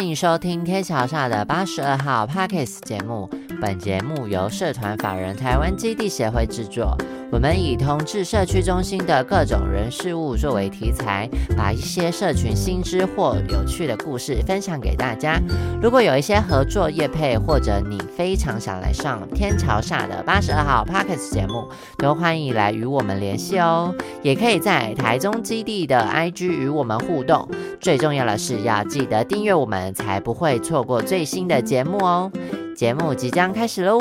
欢迎收听天桥下的八十二号 Parkes 节目。本节目由社团法人台湾基地协会制作。我们以同志社区中心的各种人事物作为题材，把一些社群新知或有趣的故事分享给大家。如果有一些合作业配，或者你非常想来上天桥下的八十二号 Parkes 节目，都欢迎来与我们联系哦。也可以在台中基地的 IG 与我们互动。最重要的是要记得订阅我们，才不会错过最新的节目哦。节目即将开始喽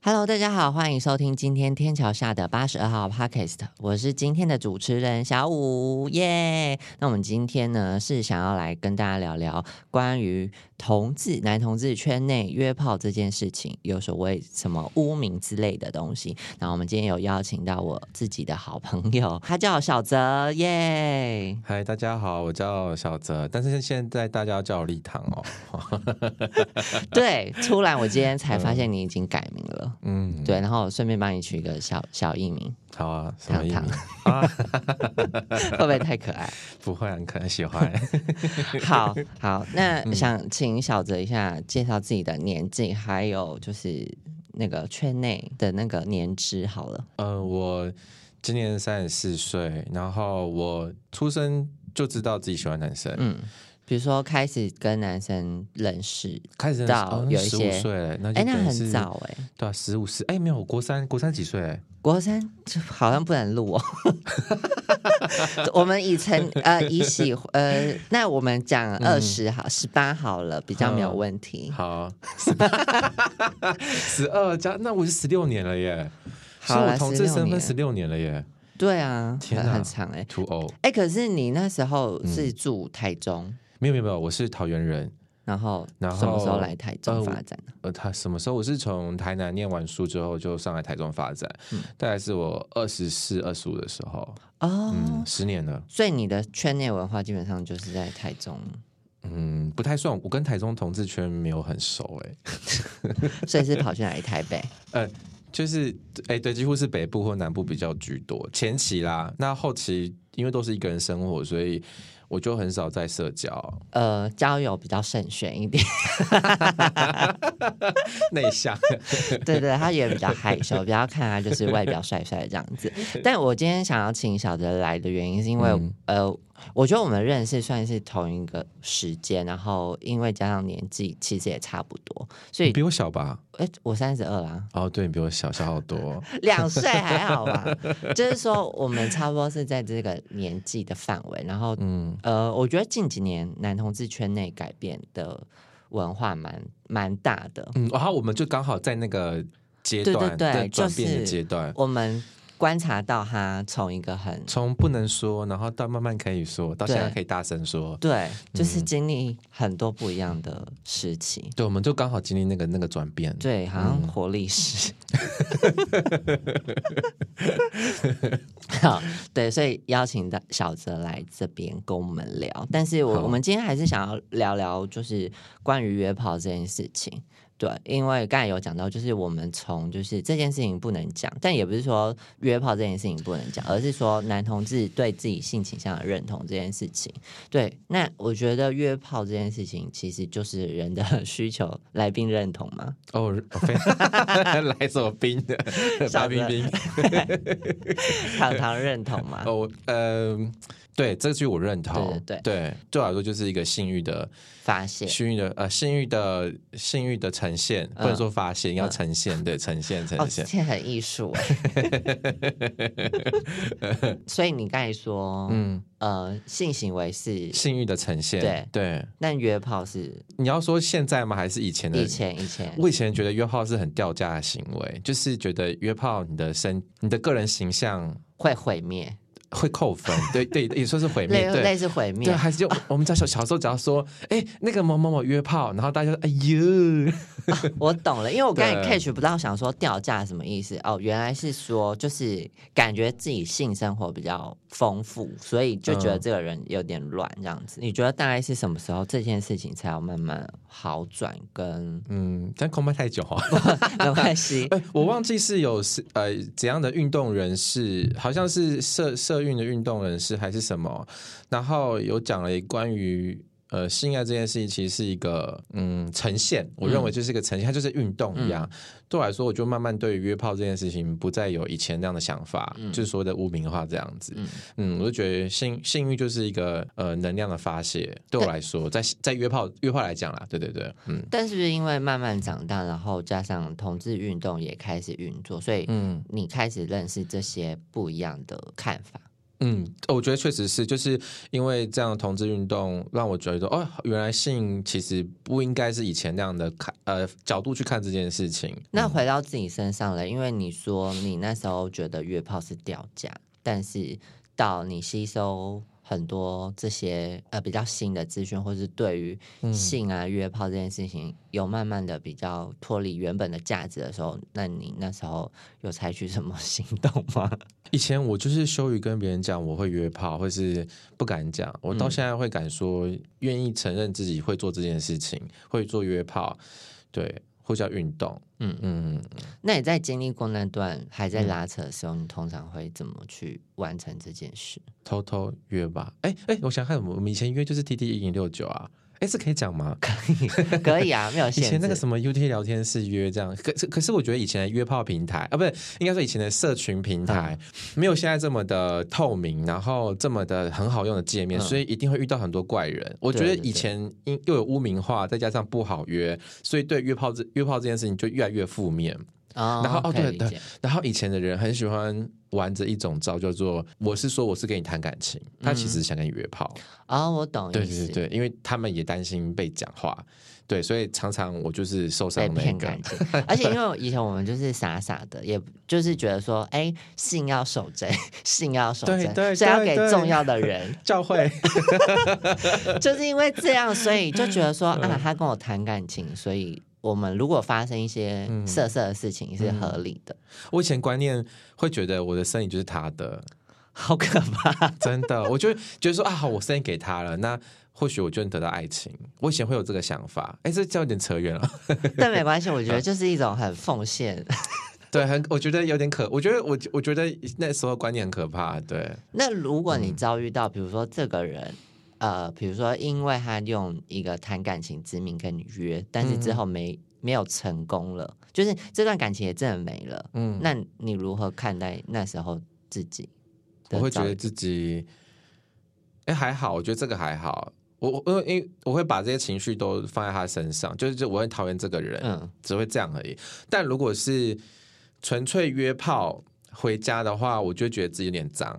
！Hello，大家好，欢迎收听今天天桥下的八十二号 Podcast，我是今天的主持人小五耶。那我们今天呢是想要来跟大家聊聊关于同志男同志圈内约炮这件事情，有所谓什么污名之类的东西。那我们今天有邀请到我自己的好朋友，他叫小泽耶。嗨，大家好，我叫小泽，但是现在大家叫我立堂哦。对，突然我今天才发现你已经改名了。嗯，对，然后顺便帮你取一个小小艺名，好啊，糖糖啊，会不会太可爱？不会，很可能喜欢。好好，那想请小泽一下介绍自己的年纪，还有就是那个圈内的那个年资好了。呃，我今年三十四岁，然后我出生就知道自己喜欢男生，嗯。比如说开始跟男生认识，开始到有一些哎，那很早哎，对啊，十五十哎，没有国三，国三几岁？国三好像不能录哦。我们以成呃以喜呃，那我们讲二十好，十八好了，比较没有问题。好，十二加那我是十六年了耶，好我同志身份十六年了耶。对啊，很很长哎，Two O。哎，可是你那时候是住台中。没有没有没有，我是桃园人，然后然后什么时候来台中发展呢？呃，他什么时候？我是从台南念完书之后就上来台中发展，大概是我二十四、二十五的时候哦，十年了。所以你的圈内文化基本上就是在台中，嗯，不太算。我跟台中同志圈没有很熟，哎，所以是跑去哪里？台北？呃，就是哎，对，几乎是北部或南部比较居多。前期啦，那后期因为都是一个人生活，所以。我就很少在社交，呃，交友比较慎选一点，内向，对对，他也比较害羞，比较看他就是外表帅帅这样子。但我今天想要请小泽来的原因，是因为呃。我觉得我们认识算是同一个时间，然后因为加上年纪，其实也差不多，所以比我小吧？哎，我三十二啦。哦，对你比我小小好多，两岁还好吧？就是说我们差不多是在这个年纪的范围，然后嗯呃，我觉得近几年男同志圈内改变的文化蛮蛮大的，嗯，然后我们就刚好在那个阶段，对对对，转变的阶段，我们。观察到他从一个很从不能说，然后到慢慢可以说，到现在可以大声说，对，就是经历很多不一样的事情。对，我们就刚好经历那个那个转变，对，好像活历史。好，对，所以邀请到小泽来这边跟我们聊，但是我我们今天还是想要聊聊，就是关于约炮这件事情。对，因为刚才有讲到，就是我们从就是这件事情不能讲，但也不是说约炮这件事情不能讲，而是说男同志对自己性倾向的认同这件事情。对，那我觉得约炮这件事情其实就是人的 需求，来宾认同吗？哦，来什么宾的？小冰冰，糖糖认同吗？哦，嗯。对，这句我认同。对对，对我来说就是一个性欲的发现，性欲的呃，性欲的性欲的呈现，不能说发现，要呈现，对，呈 现呈现，这很艺术。所以你刚才说，嗯呃，性行为是性欲的呈现，对对。那约炮是你要说现在吗？还是以前的？以前以前，我以前觉得约炮是很掉价的行为，就是觉得约炮你的身、你的个人形象会毁灭。会扣分，对对，也说是毁灭，对，类似毁灭，对，还是就我们在小小时候只要说，哎，那个某某某约炮，然后大家说，哎呦，我懂了，因为我刚才 catch 不到，想说掉价什么意思？哦，原来是说就是感觉自己性生活比较丰富，所以就觉得这个人有点乱这样子。你觉得大概是什么时候这件事情才要慢慢好转？跟嗯，但恐怕太久哦，没关系。哎，我忘记是有是呃怎样的运动人士，好像是社社运的运动人士还是什么，然后有讲了关于呃，性爱这件事情其实是一个嗯呈现，我认为就是一个呈现，它就是运动一样。对我来说，我就慢慢对于约炮这件事情不再有以前那样的想法，就是所谓的污名化这样子。嗯，我就觉得性性欲就是一个呃能量的发泄。对我来说，在在约炮约炮来讲啦，对对对，嗯。但是不是因为慢慢长大，然后加上同志运动也开始运作，所以嗯，你开始认识这些不一样的看法。嗯，我觉得确实是，就是因为这样的同志运动，让我觉得哦，原来性其实不应该是以前那样的看呃角度去看这件事情。那回到自己身上了，因为你说你那时候觉得约炮是掉价，但是到你吸收。很多这些呃比较新的资讯，或是对于性啊约炮这件事情，有慢慢的比较脱离原本的价值的时候，那你那时候有采取什么 行动吗？以前我就是羞于跟别人讲我会约炮，或是不敢讲。我到现在会敢说，愿意承认自己会做这件事情，会做约炮，对。或叫运动，嗯嗯，那你在经历过那段还在拉扯的时候，你通常会怎么去完成这件事？偷偷约吧，哎哎，我想看？我们以前约就是 T T 一零六九啊。哎，这可以讲吗？可以，可以啊，没有。以前那个什么 U T 聊天室约这样，可是可是我觉得以前的约炮平台啊，不是应该说以前的社群平台没有现在这么的透明，然后这么的很好用的界面，所以一定会遇到很多怪人。我觉得以前因又有污名化，再加上不好约，所以对约炮这约炮这件事情就越来越负面。然后哦对对，然后以前的人很喜欢玩着一种招，叫做我是说我是跟你谈感情，他其实想跟你约炮。啊，我懂，对对对，因为他们也担心被讲话，对，所以常常我就是受伤那个，而且因为以前我们就是傻傻的，也就是觉得说，哎，性要守贞，性要守贞，所以要给重要的人。教会，就是因为这样，所以就觉得说啊，他跟我谈感情，所以。我们如果发生一些色色的事情是合理的。我以前观念会觉得我的身体就是他的，好可怕！真的，我就觉得说啊，好，我身体给他了，那或许我就能得到爱情。我以前会有这个想法，哎，这叫有点扯远了。但没关系，我觉得就是一种很奉献。对，很，我觉得有点可，我觉得我我觉得那时候观念很可怕。对。那如果你遭遇到，比如说这个人。呃，比如说，因为他用一个谈感情之名跟你约，但是之后没没有成功了，就是这段感情也真的没了。嗯，那你如何看待那时候自己？我会觉得自己，哎，还好，我觉得这个还好。我我因为因为我会把这些情绪都放在他身上，就是就我很讨厌这个人，嗯，只会这样而已。但如果是纯粹约炮回家的话，我就觉得自己有点脏。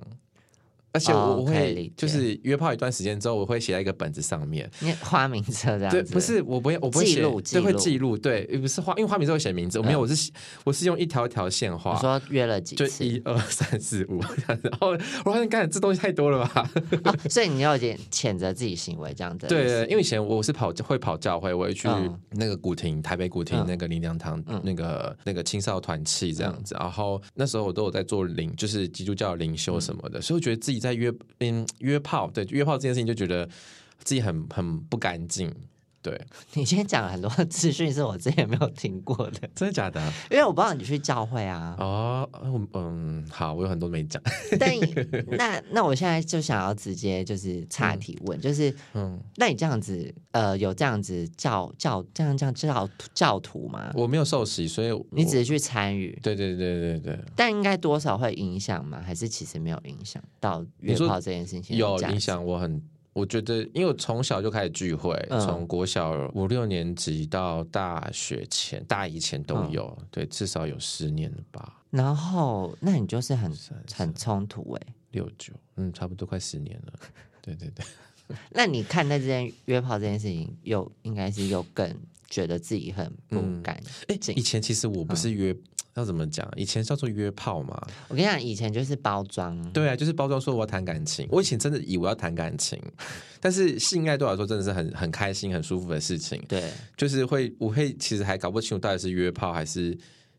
而且我我会就是约炮一段时间之后，我会写在一个本子上面，花名册这样。对，不是我不会我不会写，这会记录。对，不是花，因为花名册会写名字，我没有，我是我是用一条一条线画。我说约了几次？一二三四五 这样子，然后我发现，干这东西太多了吧？所以你要有点谴责自己行为这样子。对，因为以前我是跑会跑教会，我会去那个古亭，台北古亭那个林良堂，那个那个青少团契这样子。然后那时候我都有在做灵，就是基督教灵修什么的，所以我觉得自己在约嗯。约炮，对约炮这件事情，就觉得自己很很不干净。对 你今天讲了很多资讯，是我之前没有听过的，真的假的？因为我不知道你去教会啊。哦，嗯，好，我有很多没讲。但 那那我现在就想要直接就是岔题问，就是嗯，那你这样子呃，有这样子教教这样这样教教徒吗？我没有受洗，所以你只是去参与。对对对对对。但应该多少会影响吗？还是其实没有影响到约炮这件事情？有影响，我很。我觉得，因为我从小就开始聚会，从国小五六年级到大学前、大一前都有，对，至少有十年了吧。然后，那你就是很很冲突哎，六九，嗯，差不多快十年了。对对对。那你看待这件约炮这件事情，又应该是又更觉得自己很不甘。哎，以前其实我不是约。要怎么讲？以前叫做约炮嘛。我跟你讲，以前就是包装。对啊，就是包装说我要谈感情。我以前真的以为要谈感情，但是性爱对我来说真的是很很开心、很舒服的事情。对，就是会，我会其实还搞不清楚到底是约炮还是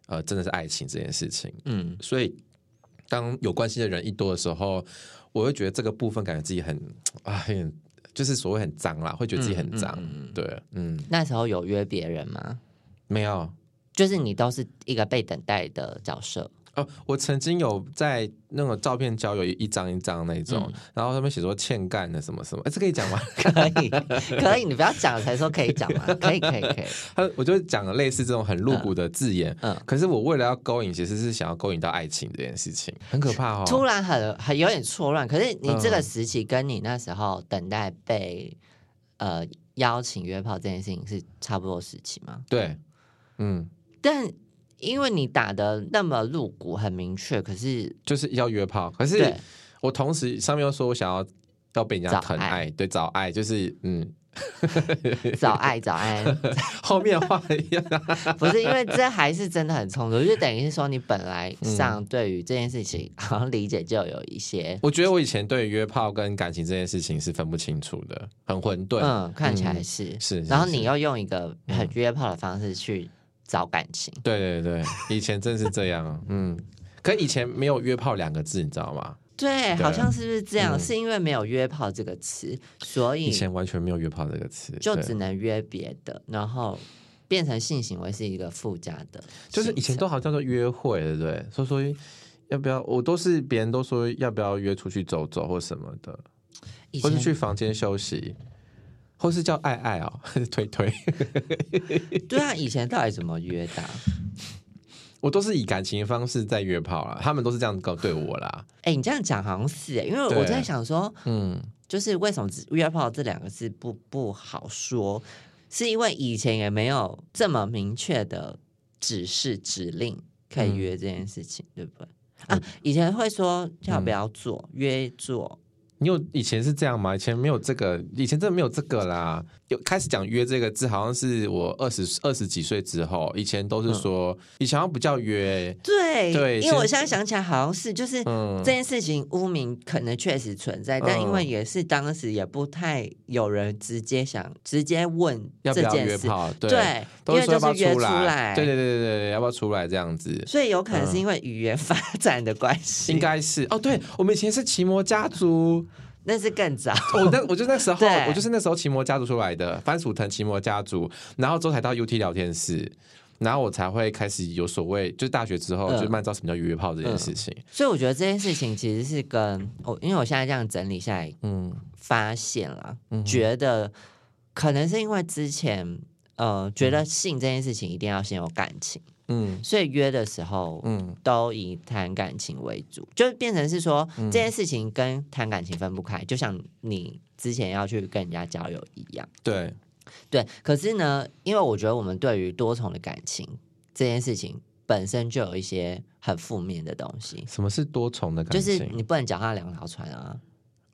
呃真的是爱情这件事情。嗯，所以当有关系的人一多的时候，我会觉得这个部分感觉自己很啊，很就是所谓很脏啦，会觉得自己很脏。对，嗯。那时候有约别人吗？没有。就是你都是一个被等待的角色，哦，我曾经有在那种照片交友一张一张那种，然后上面写说欠干的什么什么，哎，这可以讲吗？可以，可以，你不要讲才说可以讲嘛，可以，可以，可以。他我就讲了类似这种很露骨的字眼，嗯，可是我为了要勾引，其实是想要勾引到爱情这件事情，很可怕哦。突然很很有点错乱，可是你这个时期跟你那时候等待被呃邀请约炮这件事情是差不多时期吗？对，嗯，但。因为你打的那么露骨，很明确，可是就是要约炮。可是我同时上面又说我想要要被人家疼爱，对，找爱，就是嗯，找爱，找爱。后面话一样不是因为这还是真的很冲突，就等于是说你本来上对于这件事情好像理解就有一些。我觉得我以前对约炮跟感情这件事情是分不清楚的，很混沌。嗯，看起来是是。然后你要用一个很约炮的方式去。找感情，对对对，以前真是这样，嗯，可以前没有约炮两个字，你知道吗？对，好像是不是这样？是因为没有约炮这个词，所以以前完全没有约炮这个词，就只能约别的，然后变成性行为是一个附加的，就是以前都好叫做约会，对不对？说说要不要，我都是别人都说要不要约出去走走或什么的，或是去房间休息。或是叫爱爱哦，还 是推推？对啊，以前到底怎么约的？我都是以感情的方式在约炮啦，他们都是这样搞对我啦。哎，你这样讲好像是，因为我在想说，嗯，就是为什么约炮这两个字不不好说？是因为以前也没有这么明确的指示指令可以约这件事情，对不对？啊，以前会说要不要做约做。你有以前是这样吗？以前没有这个，以前真的没有这个啦。有开始讲约这个字，好像是我二十二十几岁之后。以前都是说，以前好像不叫约。对对，因为我现在想起来，好像是就是这件事情污名可能确实存在，但因为也是当时也不太有人直接想直接问要不要约炮，对，因为就是约出来，对对对对对，要不要出来这样子？所以有可能是因为语言发展的关系，应该是哦。对我们以前是奇摩家族。那是更早，我 那我就那时候，我就是那时候奇摩家族出来的番薯藤奇摩家族，然后之后才到 UT 聊天室，然后我才会开始有所谓，就大学之后就慢知道什么叫约炮这件事情。所以我觉得这件事情其实是跟我，因为我现在这样整理下来，嗯，发现了，觉得可能是因为之前呃，觉得性这件事情一定要先有感情。嗯，所以约的时候，嗯，都以谈感情为主，就变成是说这件事情跟谈感情分不开，就像你之前要去跟人家交友一样。对，对。可是呢，因为我觉得我们对于多重的感情这件事情本身就有一些很负面的东西。什么是多重的感情？就是你不能脚踏两条船啊。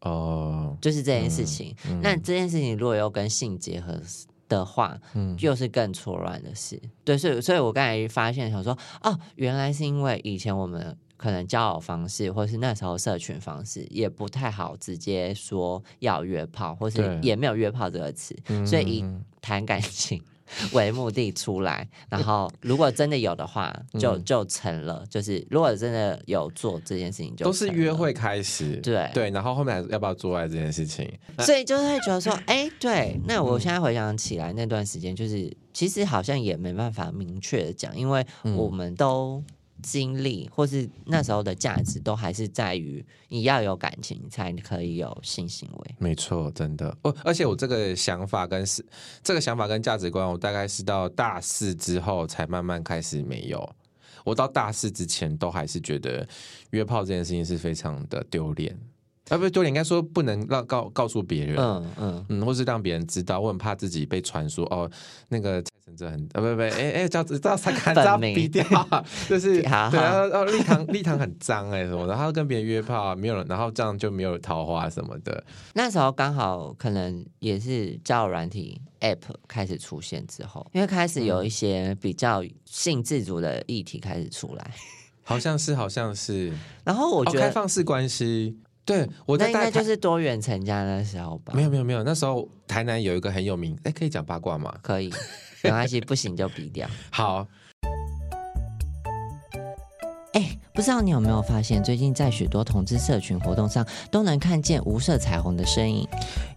哦，就是这件事情。那这件事情如果要跟性结合。的话，嗯，又是更错乱的事。对，所以，所以我刚才发现，想说，哦，原来是因为以前我们可能交友方式，或是那时候社群方式，也不太好直接说要约炮，或是也没有约炮这个词，所以以谈感情。为目的出来，然后如果真的有的话，就就成了。就是如果真的有做这件事情，就都是约会开始，对对。然后后面要不要做爱这件事情，所以就是会觉得说，哎，对。那我现在回想起来那段时间，就是其实好像也没办法明确的讲，因为我们都。经历或是那时候的价值，都还是在于你要有感情才可以有性行为。没错，真的。哦，而且我这个想法跟是这个想法跟价值观，我大概是到大四之后才慢慢开始没有。我到大四之前，都还是觉得约炮这件事情是非常的丢脸。啊，不是丢脸，应该说不能让告告诉别人，嗯嗯嗯，或是让别人知道。我很怕自己被传说哦，那个蔡承哲很啊，不不，哎哎，叫知道他看到逼掉，就是 对啊，哦，立堂立堂很脏哎什么，然后跟别人约炮没有，然后这样就没有桃花什么的。那时候刚好可能也是交友软体 App 开始出现之后，因为开始有一些比较性自主的议题开始出来，好像是好像是，然后我觉得开放式关系。对，我那应该就是多元成家的时候吧？没有没有没有，那时候台南有一个很有名，哎，可以讲八卦吗？可以，没关系，不行就比掉。好。不知道你有没有发现，最近在许多同志社群活动上，都能看见无色彩虹的身影。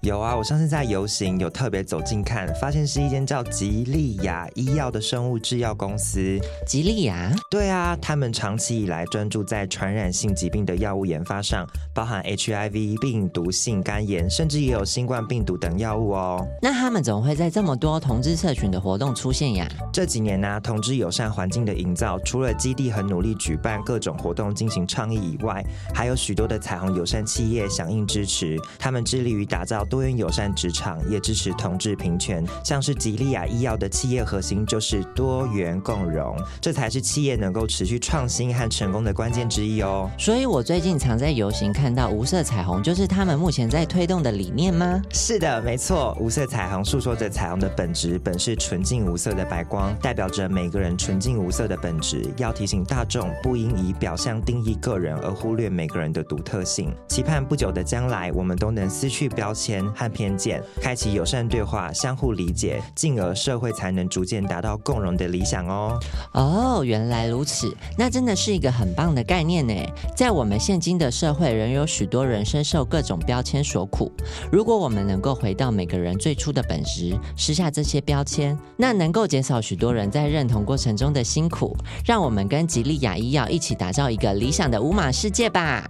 有啊，我上次在游行有特别走近看，发现是一间叫吉利亚医药的生物制药公司。吉利亚？对啊，他们长期以来专注在传染性疾病的药物研发上，包含 HIV、病毒性肝炎，甚至也有新冠病毒等药物哦。那他们怎么会在这么多同志社群的活动出现呀？这几年呢，同志友善环境的营造，除了基地很努力举办各种。活动进行倡议以外，还有许多的彩虹友善企业响应支持。他们致力于打造多元友善职场，也支持同志平权。像是吉利亚医药的企业核心就是多元共融，这才是企业能够持续创新和成功的关键之一哦。所以，我最近常在游行看到无色彩虹，就是他们目前在推动的理念吗？是的，没错。无色彩虹诉说着彩虹的本质本是纯净无色的白光，代表着每个人纯净无色的本质。要提醒大众，不应以表象定义个人，而忽略每个人的独特性。期盼不久的将来，我们都能撕去标签和偏见，开启友善对话，相互理解，进而社会才能逐渐达到共荣的理想哦。哦，原来如此，那真的是一个很棒的概念呢。在我们现今的社会，仍有许多人深受各种标签所苦。如果我们能够回到每个人最初的本质，撕下这些标签，那能够减少许多人在认同过程中的辛苦。让我们跟吉利亚医药一起打打造一个理想的五马世界吧！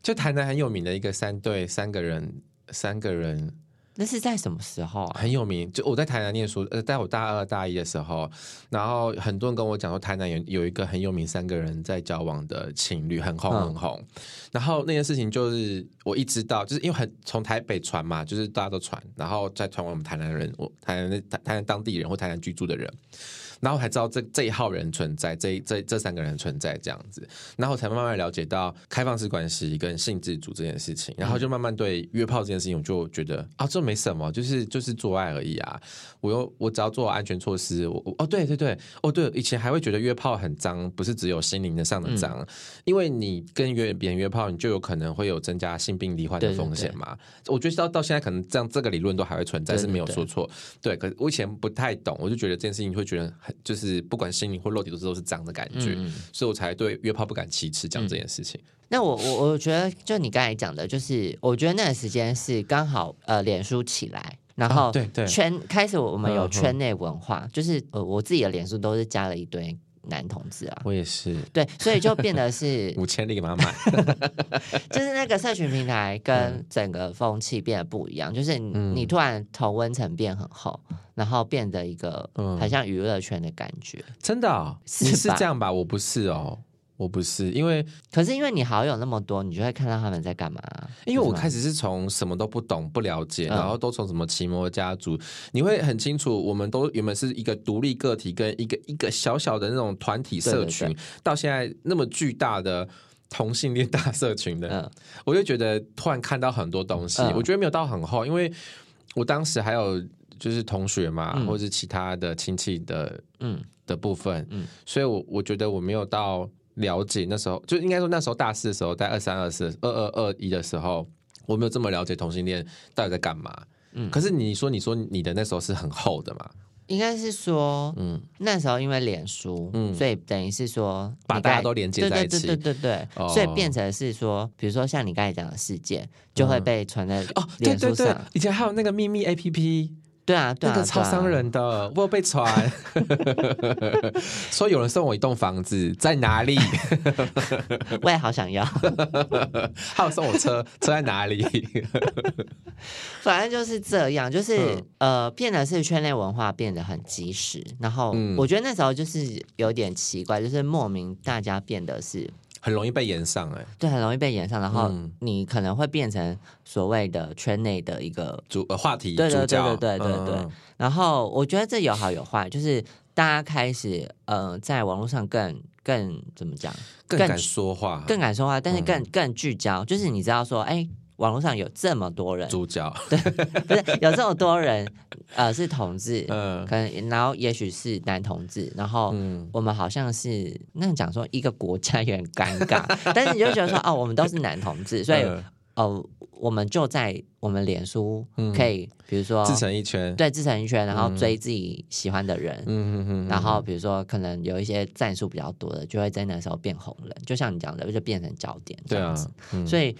就台南很有名的一个三对三个人，三个人，那是在什么时候啊？很有名，就我在台南念书，呃，在我大二大一的时候，然后很多人跟我讲说，台南有有一个很有名三个人在交往的情侣，很红很红。然后那件事情就是我一知道，就是因为很从台北传嘛，就是大家都传，然后再传我们台南人，我台南台台南当地人或台南居住的人。然后才知道这这一号人存在，这这这三个人存在这样子，然后才慢慢了解到开放式关系跟性自主这件事情，然后就慢慢对约炮这件事情，我就觉得啊，这没什么，就是就是做爱而已啊。我又我只要做安全措施，我哦对对对哦对，以前还会觉得约炮很脏，不是只有心灵的上的脏，因为你跟约别人约炮，你就有可能会有增加性病罹患的风险嘛。我觉得到到现在可能这样这个理论都还会存在，是没有说错。对，可是我以前不太懂，我就觉得这件事情会觉得。就是不管心灵或肉体都是都是脏的感觉，所以我才对约炮不敢启齿讲这件事情。那我我我觉得，就你刚才讲的，就是我觉得那个时间是刚好呃，脸书起来，然后对对。圈开始我们有圈内文化，就是呃我自己的脸书都是加了一堆男同志啊，我也是，对，所以就变得是 五千立马买，就是那个社群平台跟整个风气变得不一样，就是你突然同温层变很厚。然后变得一个很像娱乐圈的感觉，真的，你是这样吧？我不是哦，我不是，因为可是因为你好友那么多，你就会看到他们在干嘛。因为我开始是从什么都不懂、不了解，然后都从什么奇摩家族，你会很清楚，我们都原本是一个独立个体，跟一个一个小小的那种团体社群，到现在那么巨大的同性恋大社群的，我就觉得突然看到很多东西，我觉得没有到很厚，因为我当时还有。就是同学嘛，或者是其他的亲戚的，嗯。的部分，嗯，所以我我觉得我没有到了解那时候，就应该说那时候大四的时候，在二三二四二二二一的时候，我没有这么了解同性恋到底在干嘛，嗯，可是你说你说你的那时候是很厚的嘛？应该是说，嗯，那时候因为脸书，嗯，所以等于是说把大家都连接在一起，对对对对对，所以变成是说，比如说像你刚才讲的事件，就会被传在哦，脸书上，以前还有那个秘密 A P P。对啊，那个超伤人的，我有被传，说有人送我一栋房子，在哪里？我也好想要。还有送我车，车在哪里？反正就是这样，就是呃，变得是圈内文化变得很及时，然后我觉得那时候就是有点奇怪，就是莫名大家变得是。很容易被延上哎，对，很容易被延上，然后你可能会变成所谓的圈内的一个主呃话题，对对对对对对对。然后我觉得这有好有坏，就是大家开始呃在网络上更更怎么讲，更敢说话，更敢说话，但是更更聚焦，就是你知道说哎。网络上有这么多人，主角。对，不是有这么多人，呃，是同志，嗯，可能然后也许是男同志，然后我们好像是那讲说一个国家有点尴尬，但是你就觉得说哦，我们都是男同志，所以哦，我们就在我们脸书可以，比如说自成一圈，对，自成一圈，然后追自己喜欢的人，嗯嗯嗯，然后比如说可能有一些赞数比较多的，就会在那时候变红人，就像你讲的，就变成焦点这样子，所以。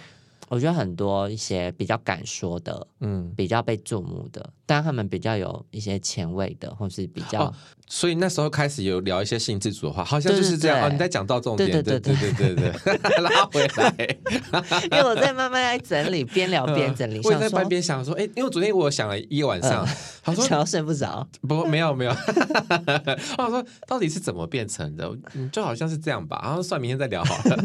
我觉得很多一些比较敢说的，嗯，比较被注目的，但他们比较有一些前卫的，或是比较，所以那时候开始有聊一些性自主的话，好像就是这样哦。你在讲到重点，对对对对对对对，拉回来。因为我在慢慢在整理，边聊边整理。我在半边想说，哎，因为昨天我想了一晚上，他说想要睡不着，不，没有没有。我说到底是怎么变成的？嗯，就好像是这样吧。然后算明天再聊好了。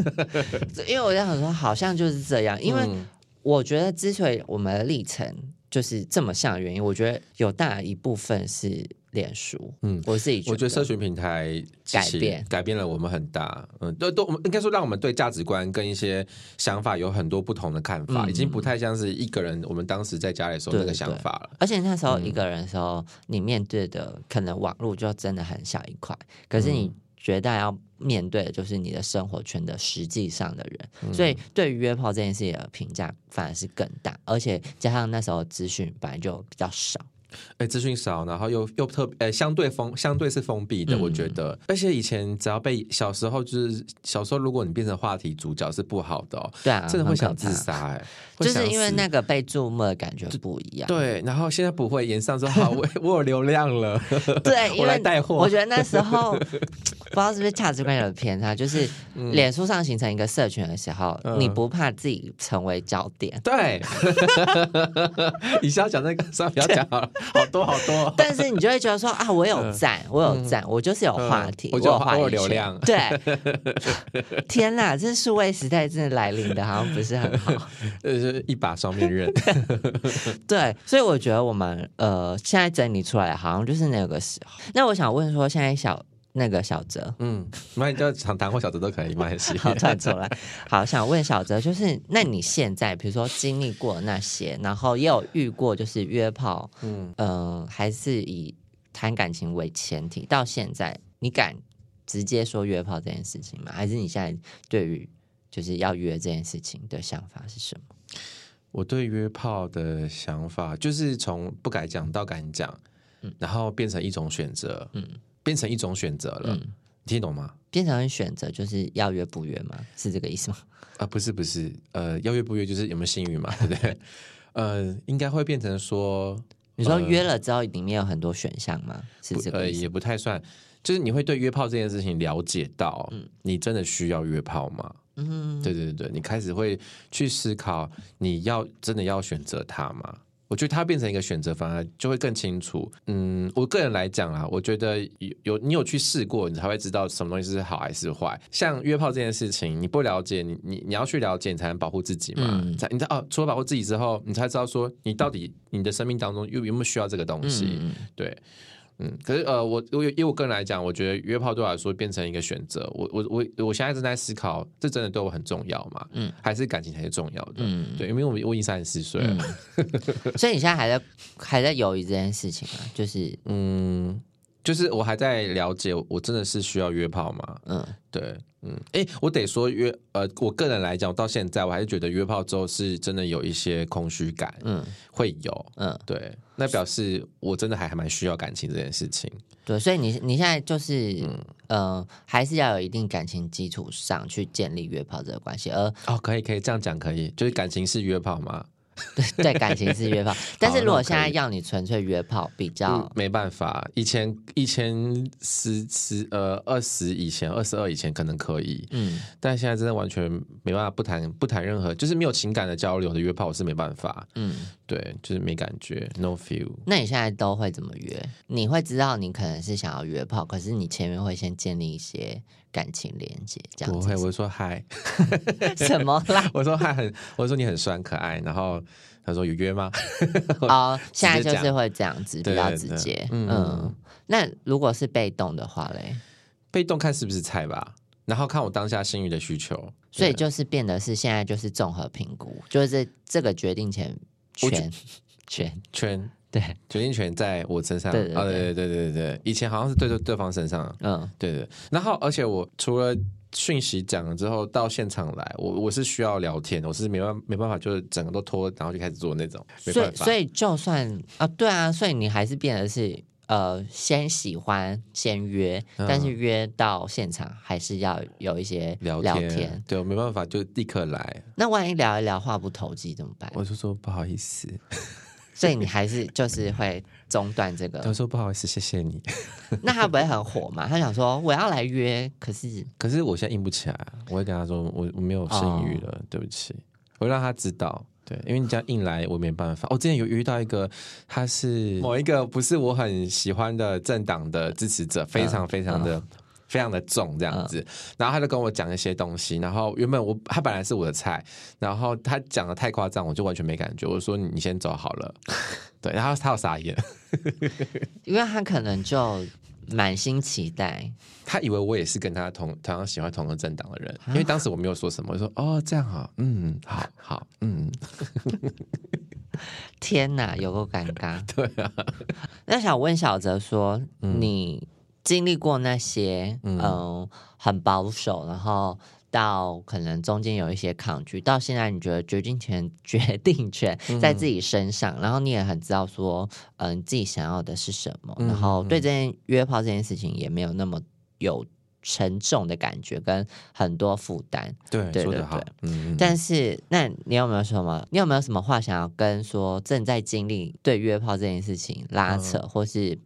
因为我在想说，好像就是这样，因为。因为我觉得，之所以我们的历程就是这么像的原因，我觉得有大一部分是脸书。嗯，我自己我觉得社群平台改变改变了我们很大。嗯，都都，我们应该说让我们对价值观跟一些想法有很多不同的看法，已经不太像是一个人我们当时在家里时候那个想法了。而且那时候一个人的时候，你面对的可能网络就真的很小一块，可是你。绝大要面对的就是你的生活圈的实际上的人，所以对于约炮这件事情的评价反而是更大，而且加上那时候资讯本来就比较少。哎，资讯少，然后又又特呃相对封，相对是封闭的，我觉得。而且以前只要被小时候就是小时候，如果你变成话题主角是不好的，对啊，真的会想自杀哎，就是因为那个被注目的感觉不一样。对，然后现在不会，言上说好，我 我有流量了，对，我来带货。我觉得那时候不知道是不是价值观有偏差，就是脸书上形成一个社群的时候，你不怕自己成为焦点？对，你是要讲那个，算了，不要讲好了。好多好多，但是你就会觉得说啊，我有赞，我有赞，我就是有话题，我有话有流量。对，天哪，这数位时代真的来临的，好像不是很好，呃，一把双面刃。对，所以我觉得我们呃，现在整理出来，好像就是那个时候。那我想问说，现在小。那个小泽，嗯，那你叫长谈或小泽都可以，蛮喜 好转出来。好，想问小泽，就是那你现在，比如说经历过那些，然后也有遇过，就是约炮，嗯嗯，还是以谈感情为前提，到现在，你敢直接说约炮这件事情吗？还是你现在对于就是要约这件事情的想法是什么？我对约炮的想法就是从不敢讲到敢讲，嗯，然后变成一种选择，嗯。变成一种选择了，听懂吗？变成选择就是要约不约吗？是这个意思吗？啊，不是不是，呃，要约不约就是有没有幸运嘛，对不对？呃，应该会变成说，你说约了之后里面有很多选项吗？是这个？呃，也不太算，就是你会对约炮这件事情了解到，嗯，你真的需要约炮吗？嗯，对对对对，你开始会去思考，你要真的要选择他吗？我觉得它变成一个选择，反而就会更清楚。嗯，我个人来讲啊，我觉得有有你有去试过，你才会知道什么东西是好还是坏。像约炮这件事情，你不了解，你你你要去了解，你才能保护自己嘛。才你知道哦，除了保护自己之后，你才知道说你到底你的生命当中有有没有需要这个东西。对。嗯，可是呃，我我以我个人来讲，我觉得约炮对我来说变成一个选择。我我我我现在正在思考，这真的对我很重要吗？嗯，还是感情才是重要的？嗯，对，因为我我已经三十四岁了，所以你现在还在还在犹豫这件事情啊？就是嗯，就是我还在了解，我真的是需要约炮吗？嗯，对。嗯，哎，我得说约，呃，我个人来讲，到现在我还是觉得约炮之后是真的有一些空虚感，嗯，会有，嗯，对，那表示我真的还还蛮需要感情这件事情，对，所以你你现在就是，嗯，还是要有一定感情基础上去建立约炮这个关系，而哦，可以可以这样讲，可以，就是感情是约炮吗？对对，感情是约炮，但是如果现在要你纯粹约炮，比较没办法。一千一千十十呃二十以前二十二以前可能可以，嗯，但现在真的完全没办法不谈不谈任何，就是没有情感的交流的约炮，我是没办法。嗯，对，就是没感觉，no feel。那你现在都会怎么约？你会知道你可能是想要约炮，可是你前面会先建立一些。感情连接这样，不会，我说嗨，什么啦？我说嗨，很，我说你很帅可爱，然后他说有约吗？哦，现在就是会这样子，比较直接。嗯，那如果是被动的话嘞？被动看是不是菜吧，然后看我当下性欲的需求，所以就是变得是现在就是综合评估，就是这个决定权权 权权。对，决定权在我身上。对对对对对对对，以前好像是对对对方身上。嗯，对对。然后，而且我除了讯息讲了之后到现场来，我我是需要聊天，我是没办没办法，就是整个都拖，然后就开始做那种。所以所以就算啊，对啊，所以你还是变得是呃，先喜欢先约，但是约到现场还是要有一些聊天。对，我没办法就立刻来。那万一聊一聊话不投机怎么办？我就说不好意思。所以你还是就是会中断这个。他说不好意思，谢谢你。那他不会很火吗？他想说我要来约，可是可是我现在硬不起来。我会跟他说我我没有剩余了，对不起。我让他知道，对，因为你这样硬来，我没办法。我之前有遇到一个，他是某一个不是我很喜欢的政党的支持者，非常非常的。非常的重这样子，然后他就跟我讲一些东西，然后原本我他本来是我的菜，然后他讲的太夸张，我就完全没感觉。我说你先走好了，对，然后他有傻眼，因为他可能就满心期待，他以为我也是跟他同同样喜欢同个政党的人，因为当时我没有说什么，我说哦这样好，嗯，好好，嗯，天哪，有够尴尬，对啊，那想问小泽说你。经历过那些，嗯，很保守，然后到可能中间有一些抗拒，到现在你觉得决定权、决定权在自己身上，然后你也很知道说，嗯，自己想要的是什么，然后对这件约炮这件事情也没有那么有沉重的感觉跟很多负担。对，对对对。嗯。但是，那你有没有什么？你有没有什么话想要跟说正在经历对约炮这件事情拉扯，或是？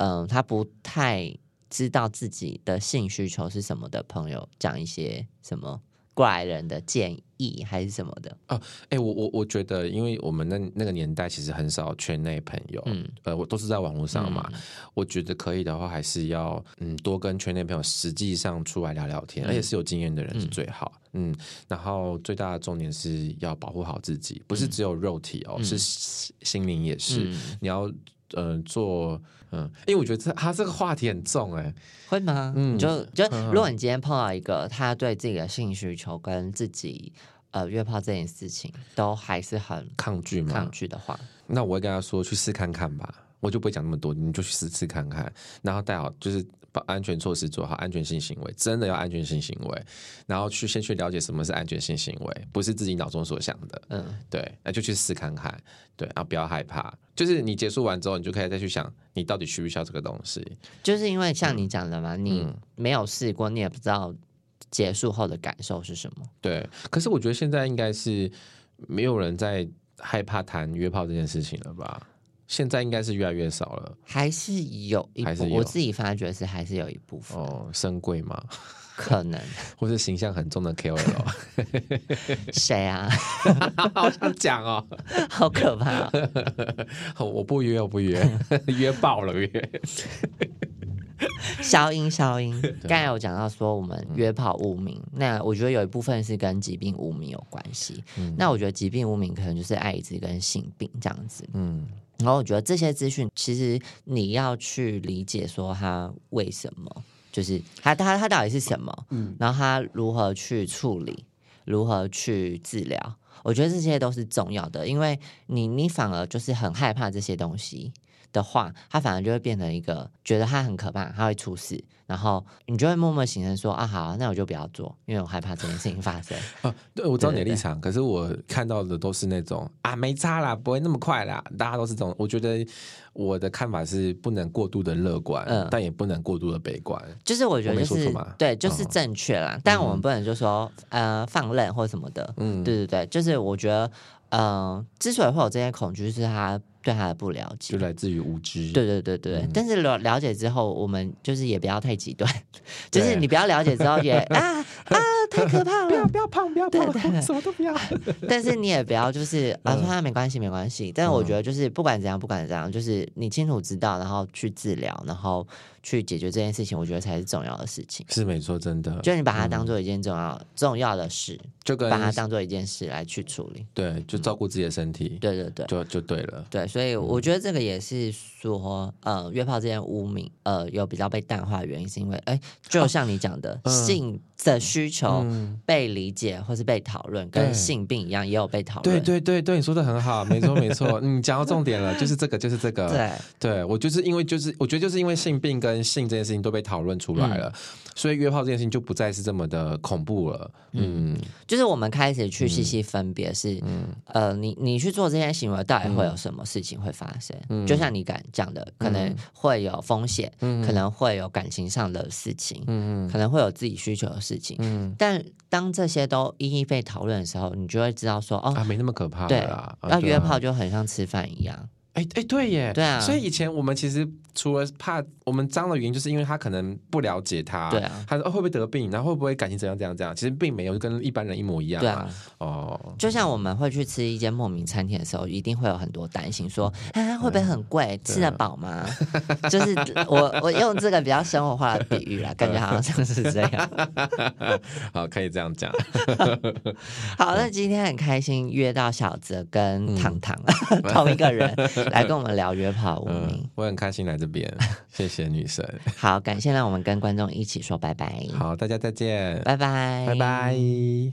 嗯，他不太知道自己的性需求是什么的朋友，讲一些什么过来人的建议还是什么的哦，哎，我我我觉得，因为我们那那个年代其实很少圈内朋友，嗯，呃，我都是在网络上嘛。我觉得可以的话，还是要嗯多跟圈内朋友实际上出来聊聊天，而且是有经验的人是最好。嗯，然后最大的重点是要保护好自己，不是只有肉体哦，是心灵也是。你要呃做。嗯，因为我觉得这他这个话题很重哎，会吗？嗯，就就如果你今天碰到一个他对自己的性需求跟自己呃约炮这件事情都还是很抗拒吗？抗拒的话，那我会跟他说去试看看吧，我就不会讲那么多，你就去试试看看，然后带好就是。把安全措施做好，安全性行为真的要安全性行为，然后去先去了解什么是安全性行为，不是自己脑中所想的。嗯，对，那就去试看看，对，然后不要害怕，就是你结束完之后，你就可以再去想，你到底需不需要这个东西。就是因为像你讲的嘛，你没有试过，你也不知道结束后的感受是什么。对，可是我觉得现在应该是没有人在害怕谈约炮这件事情了吧？现在应该是越来越少了，还是有一部分，我自己发觉是还是有一部分哦，深贵吗？可能，或是形象很重的 KOL，谁啊？好想讲哦，好可怕！我不约，我不约，约爆了约。消音，消音。刚才有讲到说我们约炮污名，那我觉得有一部分是跟疾病污名有关系。那我觉得疾病污名可能就是艾滋跟性病这样子。嗯。然后我觉得这些资讯，其实你要去理解说它为什么，就是它它它到底是什么，嗯，然后它如何去处理，如何去治疗，我觉得这些都是重要的，因为你你反而就是很害怕这些东西的话，他反而就会变成一个觉得他很可怕，他会出事。然后你就会默默形成说啊好，那我就不要做，因为我害怕这件事情发生。啊，对，我知道你的立场，可是我看到的都是那种啊没差啦，不会那么快啦，大家都是这种。我觉得我的看法是不能过度的乐观，嗯，但也不能过度的悲观。就是我觉得就是对，就是正确啦，但我们不能就说呃放任或什么的。嗯，对对对，就是我觉得呃，之所以会有这些恐惧，是他。对他的不了解，就来自于无知。对对对对，但是了了解之后，我们就是也不要太极端，就是你不要了解之后也 啊啊太可怕了，不要不要胖不要胖，什么都不要。但是你也不要就是啊说他没关系没关系，但是我觉得就是不管怎样不管怎样，就是你清楚知道，然后去治疗，然后。去解决这件事情，我觉得才是重要的事情。是没错，真的。就你把它当做一件重要重要的事，就跟把它当做一件事来去处理。对，就照顾自己的身体。对对对，就就对了。对，所以。所以我觉得这个也是说，呃，约炮这件污名，呃，有比较被淡化的原因，是因为，哎，就像你讲的，性的需求被理解或是被讨论，跟性病一样，也有被讨论。对对对对，你说的很好，没错没错，你讲到重点了，就是这个，就是这个。对。对，我就是因为就是我觉得就是因为性病跟性这件事情都被讨论出来了，所以约炮这件事情就不再是这么的恐怖了。嗯，就是我们开始去细细分别，是，呃，你你去做这些行为，到底会有什么事情会发生？就像你敢讲的，可能会有风险，可能会有感情上的事情，嗯。可能会有自己需求的事情，嗯。但当这些都一一被讨论的时候，你就会知道说，哦，啊，没那么可怕，对啊，要约炮就很像吃饭一样。哎哎，对耶，对啊，所以以前我们其实除了怕我们脏的原因，就是因为他可能不了解他，对啊，他说会不会得病，然后会不会感情怎样怎样怎样，其实并没有，就跟一般人一模一样，对啊，哦，就像我们会去吃一间莫名餐厅的时候，一定会有很多担心，说啊会不会很贵，吃得饱吗？就是我我用这个比较生活化的比喻啦，感觉好像是这样，好，可以这样讲。好，那今天很开心约到小泽跟糖糖同一个人。来跟我们聊约炮无名，我很开心来这边，谢谢女神。好，感谢让我们跟观众一起说拜拜。好，大家再见，拜拜，拜拜。